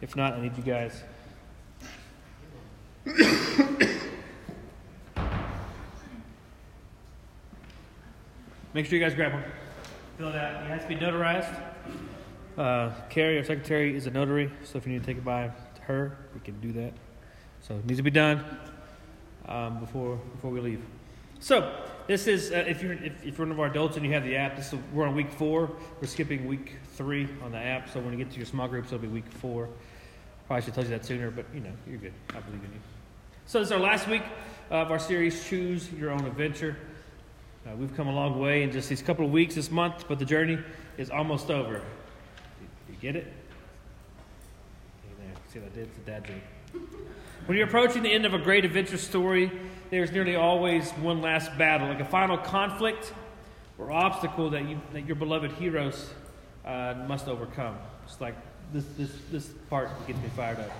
If not, I need you guys. Make sure you guys grab one. Fill it out. It has to be notarized. Uh, Carrie, our secretary, is a notary, so if you need to take it by her, we can do that. So it needs to be done um, before before we leave. So this is uh, if you're if, if you're one of our adults and you have the app. This is, we're on week four. We're skipping week three on the app. So when you get to your small groups, it'll be week four. Probably should tell you that sooner, but you know you're good. I believe in you. So this is our last week of our series, Choose Your Own Adventure. Uh, we've come a long way in just these couple of weeks this month, but the journey is almost over. You get it? There. See what I did? It's a dad joke. When you're approaching the end of a great adventure story, there's nearly always one last battle, like a final conflict or obstacle that, you, that your beloved heroes uh, must overcome. It's like this, this, this part gets me fired up.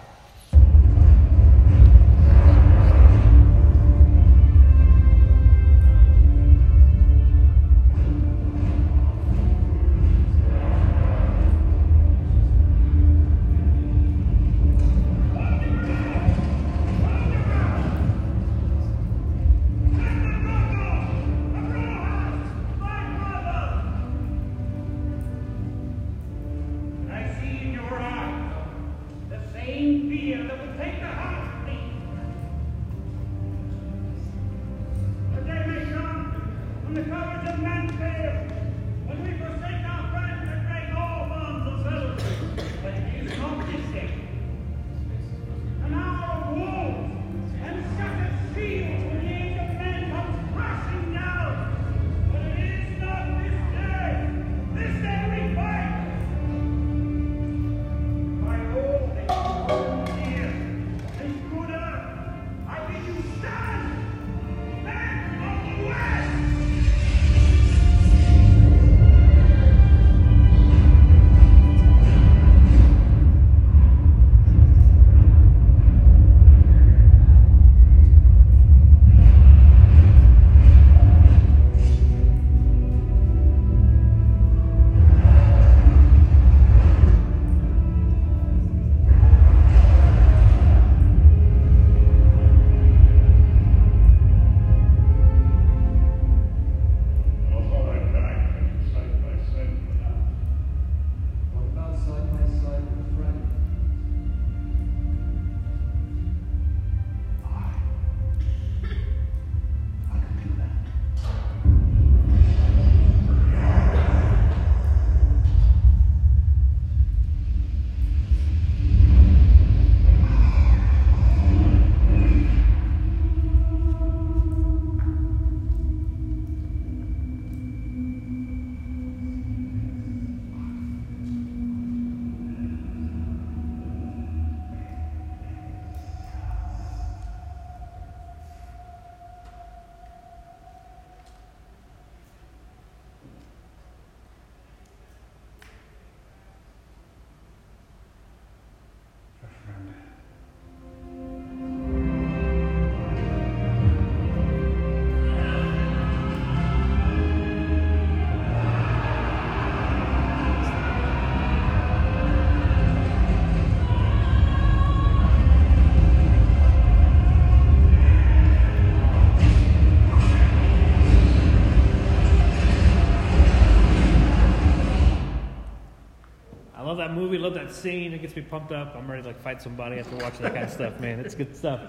Scene. It gets me pumped up. I'm ready to like fight somebody after watching that kind of stuff, man. It's good stuff.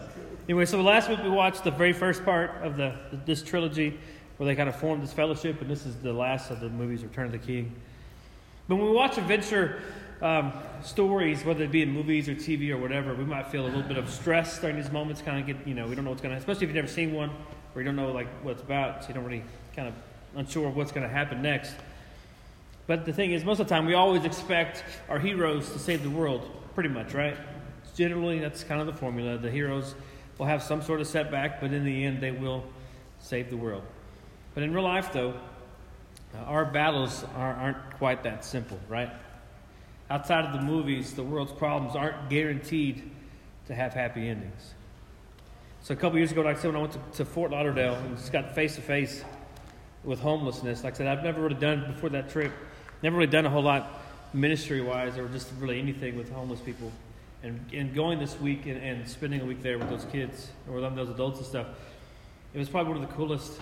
Anyway, so last week we watched the very first part of the this trilogy, where they kind of formed this fellowship, and this is the last of the movies, Return of the King. But when we watch adventure um, stories, whether it be in movies or TV or whatever, we might feel a little bit of stress during these moments. Kind of get, you know, we don't know what's going to, happen, especially if you've never seen one or you don't know like what it's about, so you don't really kind of unsure of what's going to happen next. But the thing is, most of the time, we always expect our heroes to save the world, pretty much, right? Generally, that's kind of the formula. The heroes will have some sort of setback, but in the end, they will save the world. But in real life, though, uh, our battles are, aren't quite that simple, right? Outside of the movies, the world's problems aren't guaranteed to have happy endings. So a couple years ago, like I said, when I went to, to Fort Lauderdale and just got face to face with homelessness, like I said, I've never really done before that trip, never really done a whole lot ministry wise or just really anything with homeless people. and, and going this week and, and spending a week there with those kids or with those adults and stuff, it was probably one of the coolest,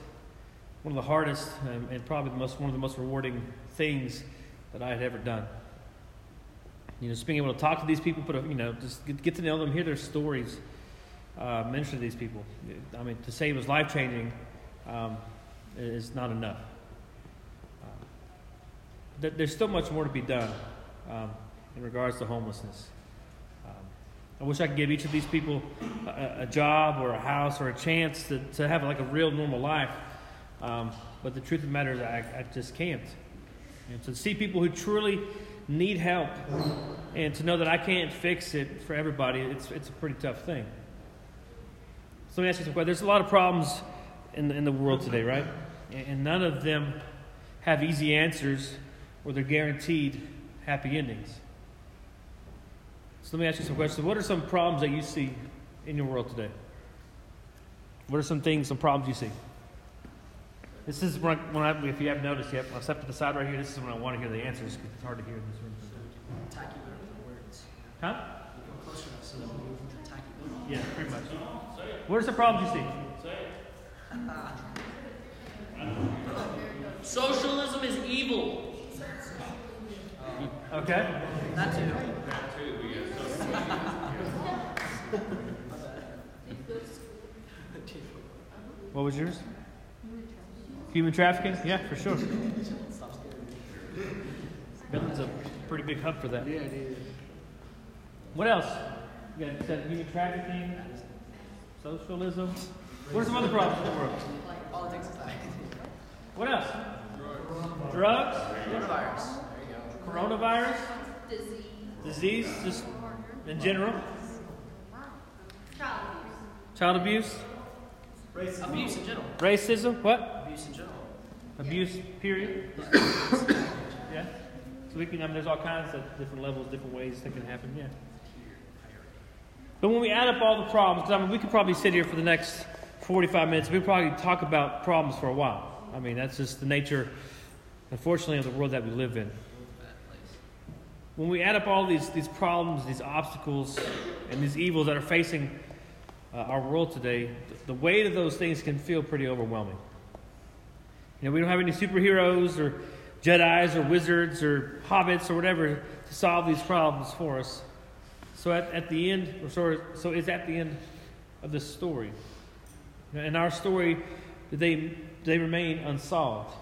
one of the hardest, um, and probably the most, one of the most rewarding things that I had ever done. You know, just being able to talk to these people, but you know, just get, get to know them, hear their stories, uh, to these people. I mean, to say it was life changing um, is not enough. Th- there's still much more to be done um, in regards to homelessness. Um, I wish I could give each of these people a, a job or a house or a chance to, to have like a real normal life. Um, but the truth of the matter is, I, I just can't. And to see people who truly need help and to know that I can't fix it for everybody, it's, it's a pretty tough thing. So let me ask you some questions. There's a lot of problems in the, in the world today, right? And none of them have easy answers or they're guaranteed happy endings. So let me ask you some questions. What are some problems that you see in your world today? What are some things, some problems you see? This is when, I, when I, if you haven't noticed yet, I'll step to the side right here. This is when I want to hear the answers because it's hard to hear in this room. Huh? Yeah, pretty much. What are some problems you see? Socialism is evil. Okay. That too. What was yours? Human trafficking? Yeah, for sure. Midland's a pretty big hub for that. Yeah, it is. What else? You got said human trafficking, socialism. What are some other problems in the world? Politics aside. What else? Drugs, Coronavirus. There you go. coronavirus, disease, disease just in general, child abuse, child Abuse Abuse in general. racism, what? Abuse in general. Abuse, period. yeah. So we can, I mean, there's all kinds of different levels, different ways that can happen, yeah. But when we add up all the problems, because I mean, we could probably sit here for the next 45 minutes, we probably talk about problems for a while. I mean, that's just the nature, unfortunately, of the world that we live in. When we add up all these, these problems, these obstacles, and these evils that are facing uh, our world today, th- the weight of those things can feel pretty overwhelming. You know, we don't have any superheroes or Jedi's or wizards or hobbits or whatever to solve these problems for us. So at, at the end, or sorry, so it's at the end of this story. In our story, they, they remain unsolved?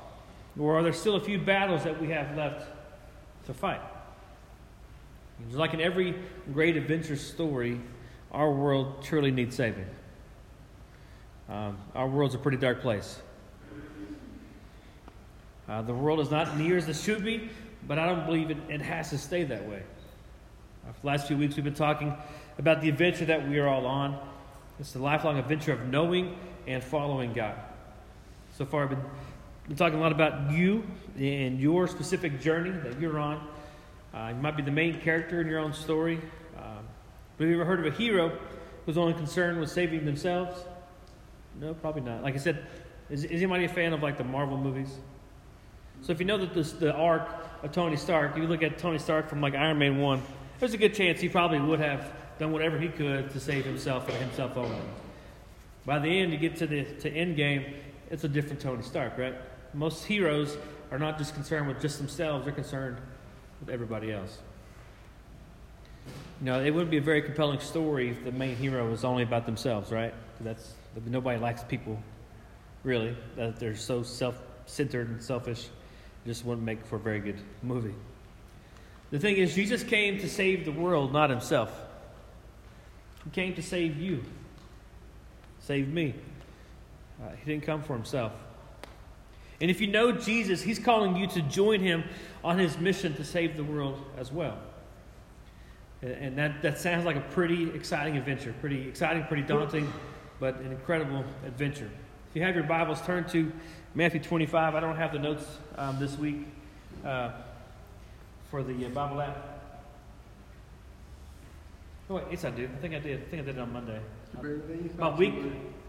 Or are there still a few battles that we have left to fight? Like in every great adventure story, our world truly needs saving. Um, our world's a pretty dark place. Uh, the world is not near as it should be, but I don't believe it, it has to stay that way. Uh, for the last few weeks, we've been talking about the adventure that we are all on. It's the lifelong adventure of knowing and following God. So far, I've been, been talking a lot about you and your specific journey that you're on. Uh, you might be the main character in your own story. Um, have you ever heard of a hero who's only concerned with saving themselves? No, probably not. Like I said, is, is anybody a fan of like the Marvel movies? So if you know that this, the arc of Tony Stark, you look at Tony Stark from like Iron Man 1, there's a good chance he probably would have done whatever he could to save himself and himself only. By the end, you get to the to Endgame, it's a different Tony Stark, right? Most heroes are not just concerned with just themselves, they're concerned everybody else. Know, it wouldn't be a very compelling story if the main hero was only about themselves, right? That's nobody likes people, really. That they're so self-centered and selfish. It just wouldn't make for a very good movie. The thing is, Jesus came to save the world, not himself. He came to save you, save me. Uh, he didn't come for himself. And if you know Jesus, he's calling you to join him on his mission to save the world as well. And- that, that sounds like a pretty exciting adventure. Pretty exciting, pretty daunting, but an incredible adventure. If you have your Bibles, turn to Matthew 25. I don't have the notes um, this week uh, for the uh, Bible app. Oh, wait, yes, I do. I think I did. I think I did it on Monday. My week,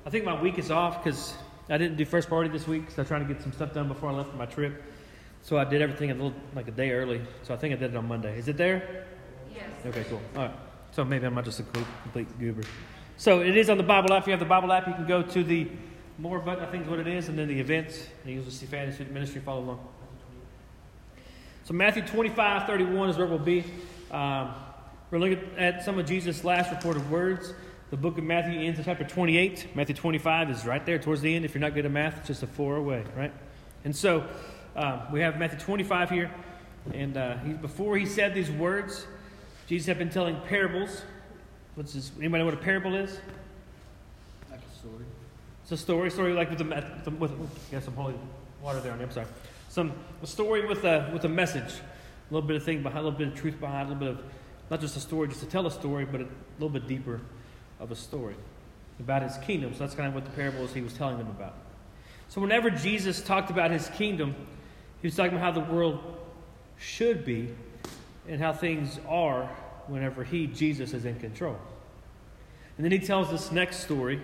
I think my week is off because I didn't do first party this week, so I'm trying to get some stuff done before I left for my trip. So I did everything a little like a day early. So I think I did it on Monday. Is it there? Yes. Okay, cool. All right. So maybe I'm not just a complete, goober. So it is on the Bible app. If you have the Bible app, you can go to the more button, I think is what it is, and then the events, and you will see Fantasy Ministry follow along. So Matthew 25, 31 is where we'll be. Um, we're looking at some of Jesus' last reported words. The book of Matthew ends at chapter 28. Matthew 25 is right there towards the end. If you're not good at math, it's just a four away, right? And so uh, we have Matthew 25 here. And uh, he, before he said these words, Jesus had been telling parables. What's this? Anybody know what a parable is? Like a story. It's a story, story like with the with, with got some holy water there on the I'm sorry. Some a story with a with a message, a little bit of thing behind, a little bit of truth behind, a little bit of not just a story, just to tell a story, but a little bit deeper of a story about his kingdom. So that's kind of what the parables he was telling them about. So whenever Jesus talked about his kingdom, he was talking about how the world should be and how things are whenever he, Jesus, is in control. And then he tells this next story.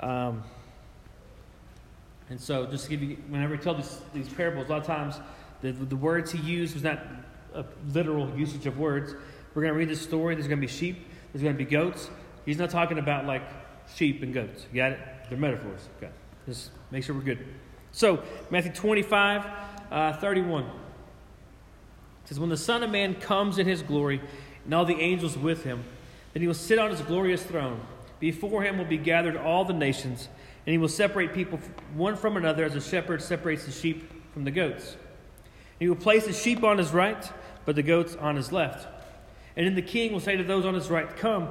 Um, and so, just to give you, whenever he tells these, these parables, a lot of times the, the words he used was not a literal usage of words. We're going to read this story. There's going to be sheep. There's going to be goats. He's not talking about like sheep and goats. You got it? They're metaphors. Okay. Just make sure we're good. So, Matthew 25, uh, 31. It says, When the Son of Man comes in his glory and all the angels with him, then he will sit on his glorious throne. Before him will be gathered all the nations, and he will separate people one from another as a shepherd separates the sheep from the goats. And he will place the sheep on his right, but the goats on his left. And then the king will say to those on his right, Come,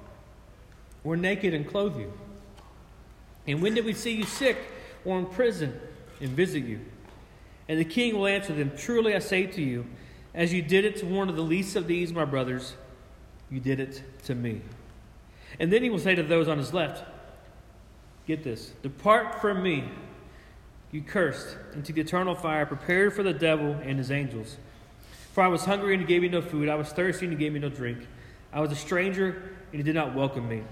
or naked and clothe you? And when did we see you sick or in prison and visit you? And the king will answer them, Truly I say to you, as you did it to one of the least of these, my brothers, you did it to me. And then he will say to those on his left, Get this, depart from me, you cursed, into the eternal fire prepared for the devil and his angels. For I was hungry and you gave me no food. I was thirsty and you gave me no drink. I was a stranger and you did not welcome me.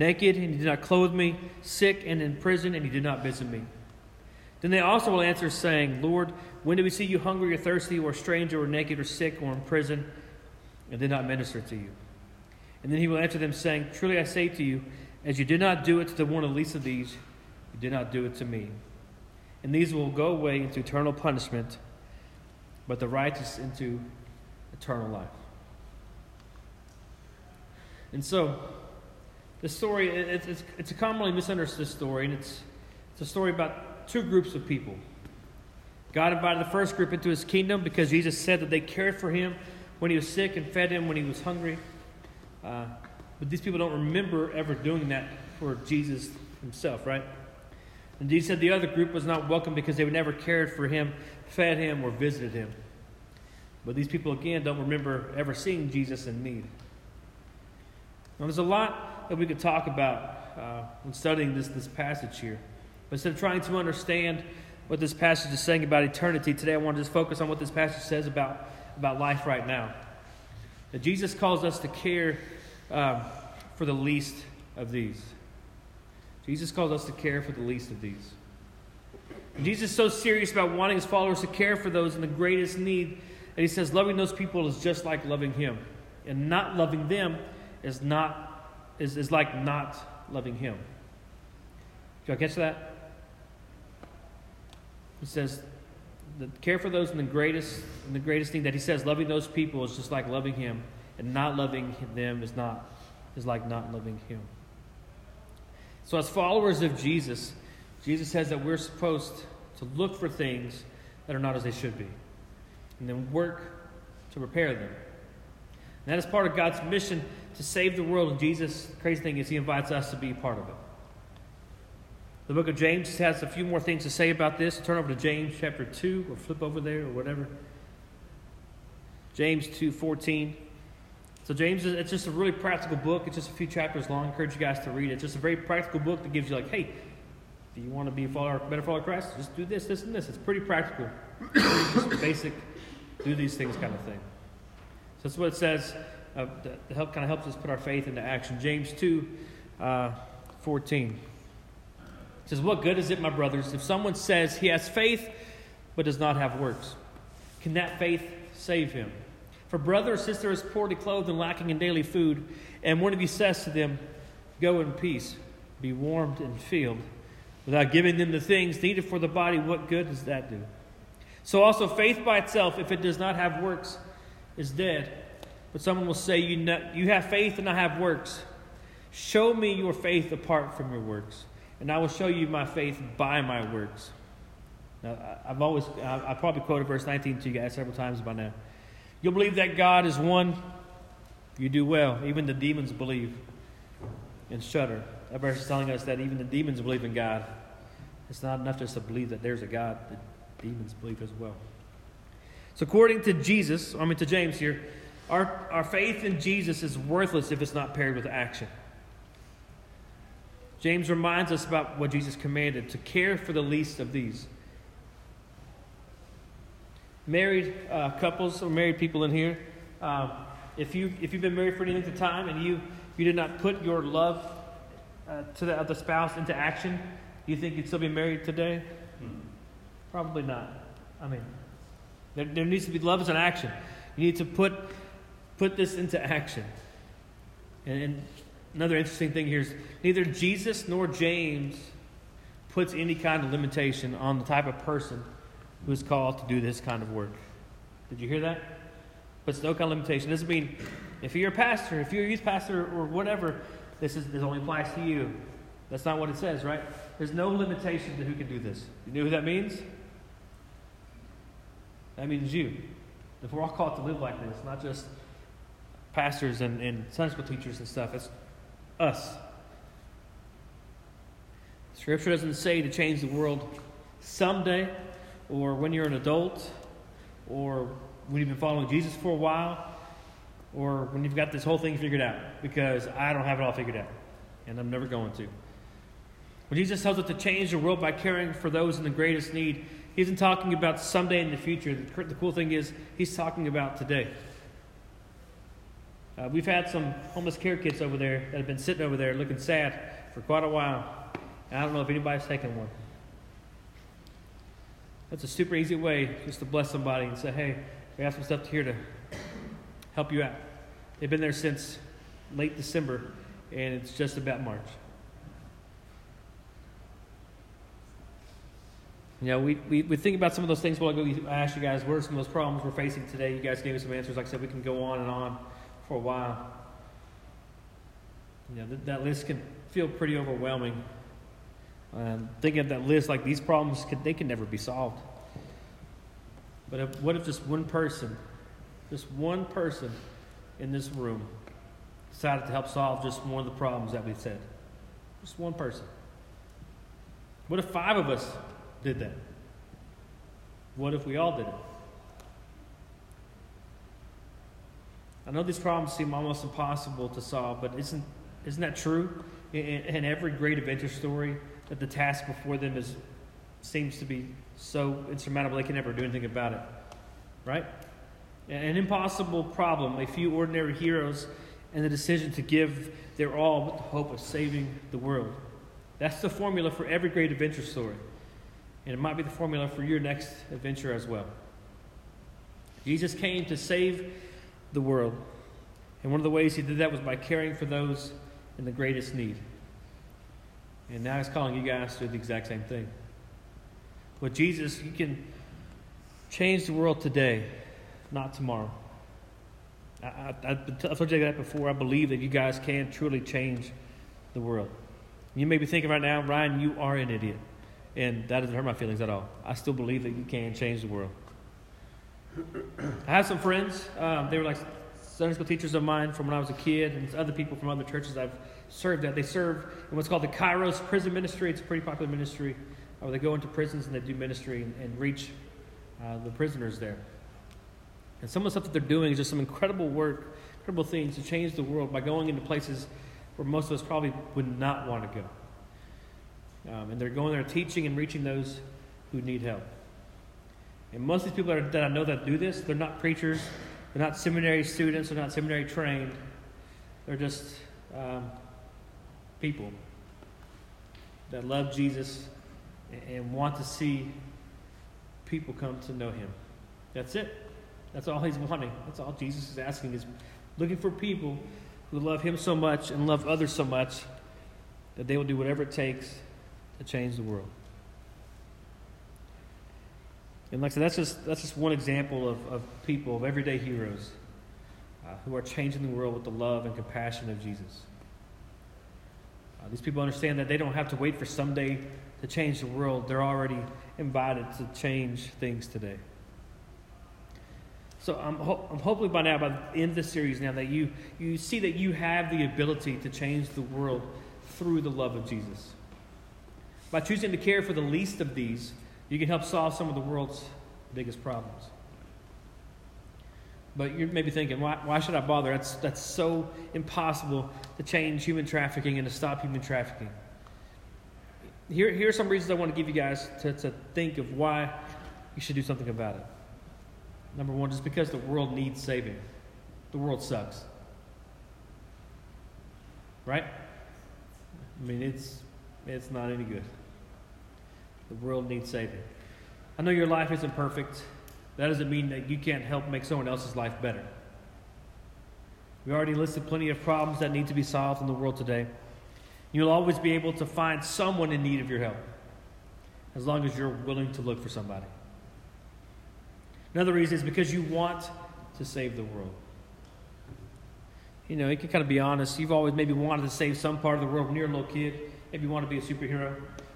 Naked and you did not clothe me. Sick and in prison and you did not visit me. Then they also will answer, saying, Lord, when did we see you hungry or thirsty or a stranger or naked or sick or in prison and did not minister to you? And then he will answer them, saying, Truly I say to you, as you did not do it to the one of the least of these, you did not do it to me. And these will go away into eternal punishment, but the righteous into eternal life. And so, the story, it's, it's, it's a commonly misunderstood story, and it's, it's a story about two groups of people. God invited the first group into his kingdom because Jesus said that they cared for him when he was sick and fed him when he was hungry. Uh, but these people don't remember ever doing that for Jesus himself, right? And Jesus said the other group was not welcome because they never cared for him, fed him, or visited him. But these people, again, don't remember ever seeing Jesus in need. Now, there's a lot that we could talk about uh, when studying this, this passage here. But instead of trying to understand what this passage is saying about eternity, today I want to just focus on what this passage says about, about life right now. That Jesus calls us to care um, for the least of these. Jesus calls us to care for the least of these. And Jesus is so serious about wanting his followers to care for those in the greatest need that he says loving those people is just like loving him. And not loving them is not is, is like not loving him. Did y'all catch that? He says the care for those in the greatest in the greatest thing that he says loving those people is just like loving him and not loving them is not is like not loving him. So as followers of Jesus, Jesus says that we're supposed to look for things that are not as they should be and then work to repair them. That is part of God's mission to save the world. And Jesus, the crazy thing is, He invites us to be a part of it. The book of James has a few more things to say about this. Turn over to James chapter 2 or flip over there or whatever. James 2:14 So James, is it's just a really practical book. It's just a few chapters long. I encourage you guys to read it. It's just a very practical book that gives you like, hey, if you want to be a follower, better follower of Christ, just do this, this, and this. It's pretty practical, basic, do these things kind of thing. So that's what it says. Uh, that help kind of helps us put our faith into action. James two, uh, fourteen. It says, "What good is it, my brothers, if someone says he has faith but does not have works? Can that faith save him? For brother or sister is poorly clothed and lacking in daily food, and one of you says to them, Go in peace, be warmed and filled, without giving them the things needed for the body, what good does that do? So also, faith by itself, if it does not have works, is dead. But someone will say, You, know, you have faith and I have works. Show me your faith apart from your works, and I will show you my faith by my works. Now, I've always, I I probably quoted verse 19 to you guys several times by now. You'll believe that God is one, you do well. Even the demons believe and shudder. That verse is telling us that even the demons believe in God. It's not enough just to believe that there's a God, the demons believe as well. So, according to Jesus, I mean to James here, our, our faith in Jesus is worthless if it's not paired with action. James reminds us about what Jesus commanded to care for the least of these. Married uh, couples or married people in here, um, if, you, if you've been married for any length of time and you, you did not put your love uh, to the other spouse into action, do you think you'd still be married today? Probably not. I mean, there, there needs to be love is an action. You need to put, put this into action. And, and another interesting thing here is neither Jesus nor James puts any kind of limitation on the type of person who is called to do this kind of work. Did you hear that? Puts no kind of limitation. Doesn't mean if you're a pastor, if you're a youth pastor or whatever, this is this only applies to you. That's not what it says, right? There's no limitation to who can do this. You know who that means? That means you. If we're all called to live like this, not just pastors and, and Sunday school teachers and stuff, it's us. Scripture doesn't say to change the world someday, or when you're an adult, or when you've been following Jesus for a while, or when you've got this whole thing figured out, because I don't have it all figured out, and I'm never going to. When Jesus tells us to change the world by caring for those in the greatest need, he isn't talking about someday in the future. The, cool thing is, he's talking about today. Uh, we've had some homeless care kids over there that have been sitting over there looking sad for quite a while. And I don't know if anybody's taken one. That's a super easy way just to bless somebody and say, hey, we have some stuff here to help you out. They've been there since late December, and it's just about March. You know, we, we, we think about some of those things. Well, I asked you guys, what are some of those problems we're facing today? You guys gave me some answers. Like I said, we can go on and on for a while. You know, that, that list can feel pretty overwhelming. Um, thinking of that list, like these problems, can, they can never be solved. But if, what if just one person, just one person in this room decided to help solve just one of the problems that we said? Just one person. What if five of us did that? What if we all did it? I know these problems seem almost impossible to solve, but isn't, isn't that true? In, in every great adventure story, that the task before them is, seems to be so insurmountable they can never do anything about it. Right? An impossible problem, a few ordinary heroes, and the decision to give their all with the hope of saving the world. That's the formula for every great adventure story. And it might be the formula for your next adventure as well. Jesus came to save the world. And one of the ways he did that was by caring for those in the greatest need. And now he's calling you guys to do the exact same thing. With Jesus, you can change the world today, not tomorrow. I, I, I've told you that before. I believe that you guys can truly change the world. You may be thinking right now, Ryan, you are an idiot. And that doesn't hurt my feelings at all. I still believe that you can change the world. I have some friends. Um, they were like Sunday school teachers of mine from when I was a kid, and other people from other churches I've served at. They serve in what's called the Kairos Prison Ministry. It's a pretty popular ministry where they go into prisons and they do ministry and, and reach uh, the prisoners there. And some of the stuff that they're doing is just some incredible work incredible things to change the world by going into places where most of us probably would not want to go. Um, and they're going there teaching and reaching those who need help. And most of these people that, I know that do this, they're not preachers, they're not seminary students, they're not seminary trained. They're just um, people that love Jesus and want to see people come to know him. That's it. That's all he's wanting. That's all Jesus is asking is looking for people who love him so much and love others so much that they will do whatever it takes to change the world. And like I said, that's just, that's just one example of, of people, of everyday heroes uh, who are changing the world with the love and compassion of Jesus. Uh, these people understand that they don't have to wait for someday to change the world, they're already invited to change things today. So I'm, ho- I'm hopefully by now, by the end of the series now, that you, you see that you have the ability to change the world through the love of Jesus. By choosing to care for the least of these, you can help solve some of the world's biggest problems. But you're maybe thinking, why, why should I bother? That's, that's so impossible to change human trafficking and to stop human trafficking. Here, here are some reasons I want to give you guys to, to think of why you should do something about it. Number one, just because the world needs saving. The world sucks. Right? I mean, it's, it's not any good. The world needs saving. I know your life isn't perfect. That doesn't mean that you can't help make someone else's life better. We already listed plenty of problems that need to be solved in the world today. You'll always be able to find someone in need of your help, as long as you're willing to look for somebody. Another reason is because you want to save the world. You know, you can kind of be honest. You've always maybe wanted to save some part of the world when you're a little kid. Maybe you want to be a superhero.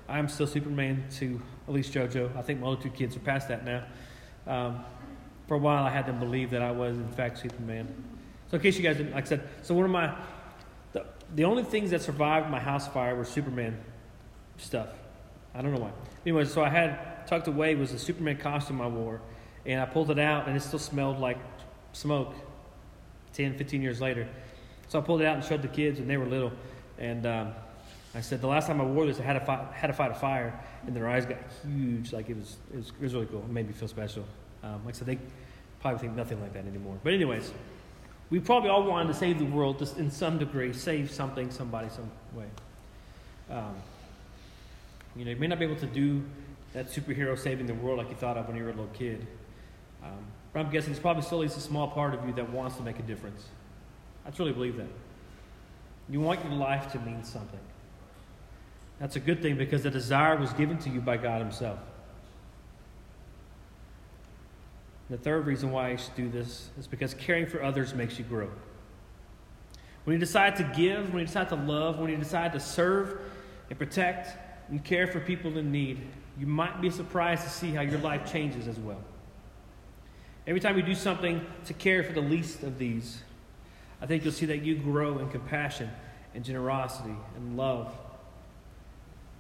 I'm still Superman to at least JoJo. I think my other two kids are past that now. Um, for a while, I had them believe that I was, in fact, Superman. So, in case you guys didn't, like I said, so one of my, the, the only things that survived my house fire were Superman stuff. I don't know why. Anyway, so I had tucked away was a Superman costume I wore, and I pulled it out, and it still smelled like smoke 10, 15 years later. So I pulled it out and showed the kids when they were little, and um, I said, the last time I wore this, I had to fight, had to fight a fire, and their eyes got huge. Like it was, it was, it was really cool. It made me feel special. Um, like I said, they probably think nothing like that anymore. But anyways, we probably all wanted to save the world just in some degree, save something, somebody, some way. Um, you know, you may not be able to do that superhero saving the world like you thought of when you were a little kid. Um, but I'm guessing it's probably still at least a small part of you that wants to make a difference. I truly believe that. You want your life to mean something. That's a good thing because the desire was given to you by God Himself. The third reason why you should do this is because caring for others makes you grow. When you decide to give, when you decide to love, when you decide to serve and protect and care for people in need, you might be surprised to see how your life changes as well. Every time you do something to care for the least of these, I think you'll see that you grow in compassion and generosity and love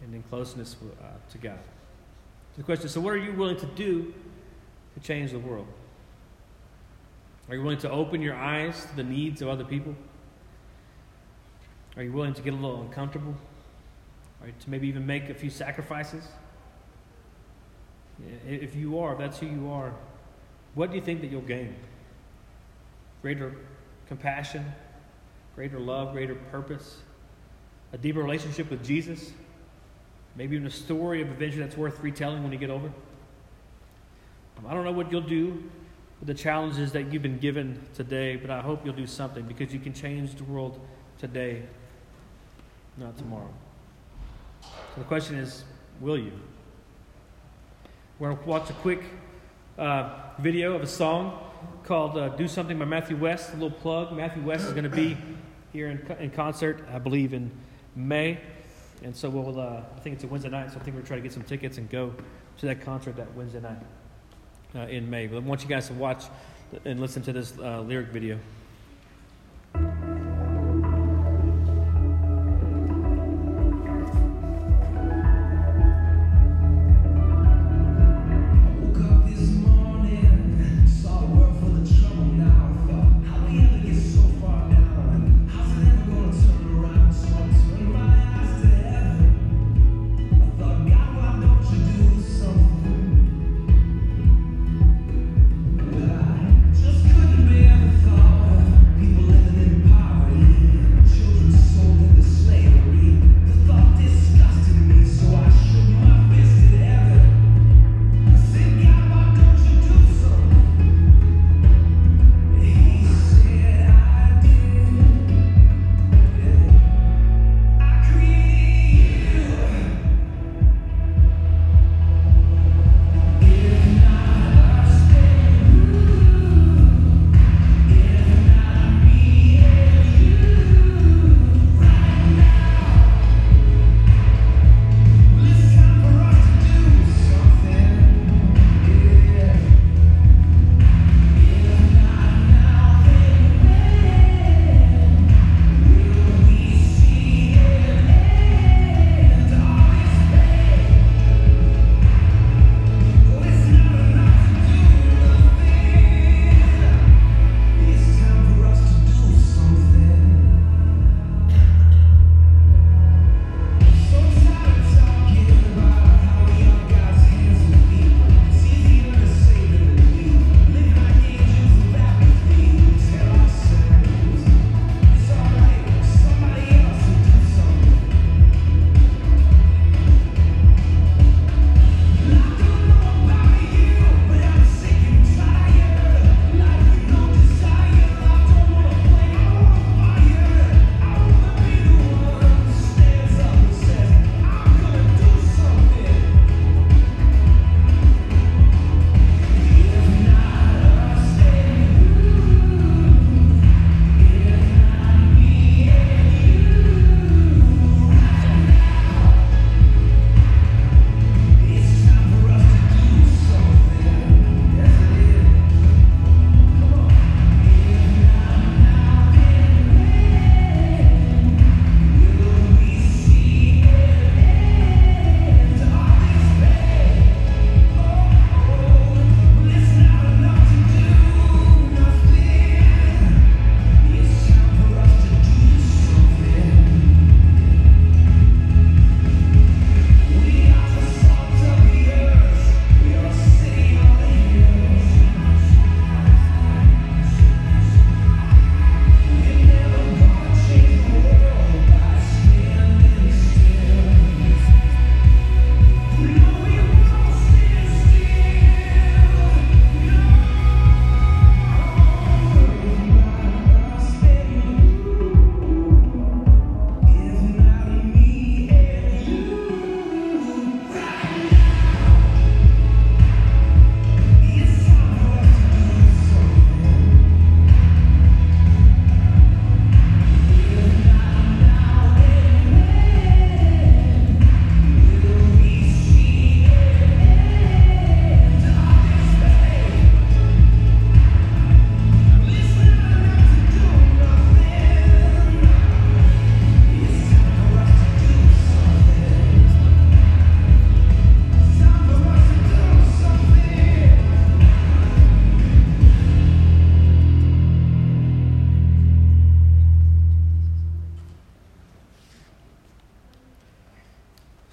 and in closeness uh, to God. So the question is so, what are you willing to do to change the world? Are you willing to open your eyes to the needs of other people? Are you willing to get a little uncomfortable? Or to maybe even make a few sacrifices? If you are, if that's who you are, what do you think that you'll gain? Greater compassion, greater love, greater purpose, a deeper relationship with Jesus, maybe even a story of adventure that's worth retelling when you get over. I don't know what you'll do with the challenges that you've been given today, but I hope you'll do something because you can change the world today, not tomorrow. So the question is, will you? We're going to watch a quick uh, video of a song called uh, Do Something by Matthew West. A little plug. Matthew West is going to be here in, in concert, I believe, in May. And so we'll, uh, I think it's a Wednesday night, so I think we're trying to get some tickets and go to that concert that Wednesday night uh, in May. But I want you guys to watch and listen to this uh, lyric video.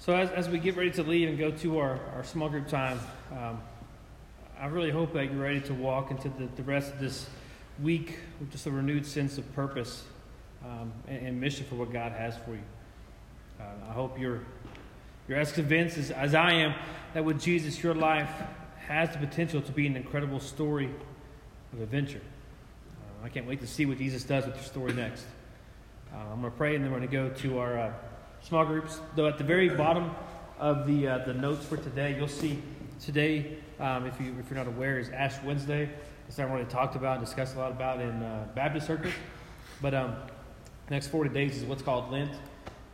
So as, as we get ready to leave and go to our, our small group time, um, I really hope that you're ready to walk into the, the rest of this week with just a renewed sense of purpose um, and, and mission for what God has for you. Uh, I hope you're, you're as convinced as, as I am that with Jesus, your life has the potential to be an incredible story of adventure. Uh, I can't wait to see what Jesus does with your story next. Uh, I'm going to pray and then we're going to go to our uh, small groups. Though at the very bottom of the, uh, the notes for today, you'll see today, um, if, you, if you're not aware, is Ash Wednesday. It's not really talked about and discussed a lot about in uh, Baptist circles. But um, next 40 days is what's called Lent.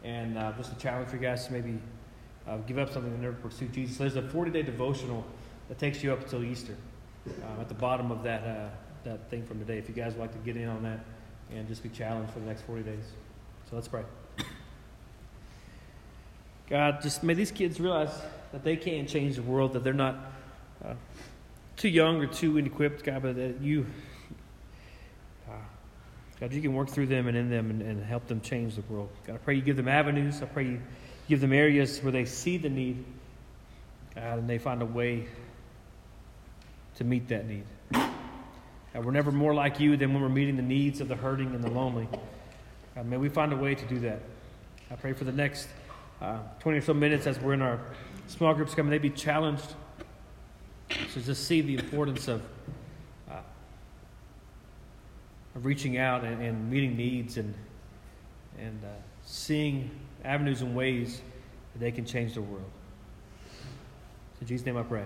And uh, just a challenge for you guys to maybe uh, give up something and never pursue Jesus. There's a 40 day devotional that takes you up until Easter um, at the bottom of that, uh, that thing from today. If you guys would like to get in on that and just be challenged for the next 40 days. So let's pray. God, just may these kids realize that they can't change the world, that they're not uh, too young or too inequipped, God, but that you, uh, God, you can work through them and in them and, and help them change the world. God, I pray you give them avenues. I pray you give them areas where they see the need, God, and they find a way to meet that need. God, we're never more like you than when we're meeting the needs of the hurting and the lonely. God, may we find a way to do that. I pray for the next uh, 20 or so minutes as we're in our small groups coming, they be challenged to just see the importance of, uh, of reaching out and, and, meeting needs and, and uh, seeing avenues and ways that they can change the world. In Jesus' name I pray.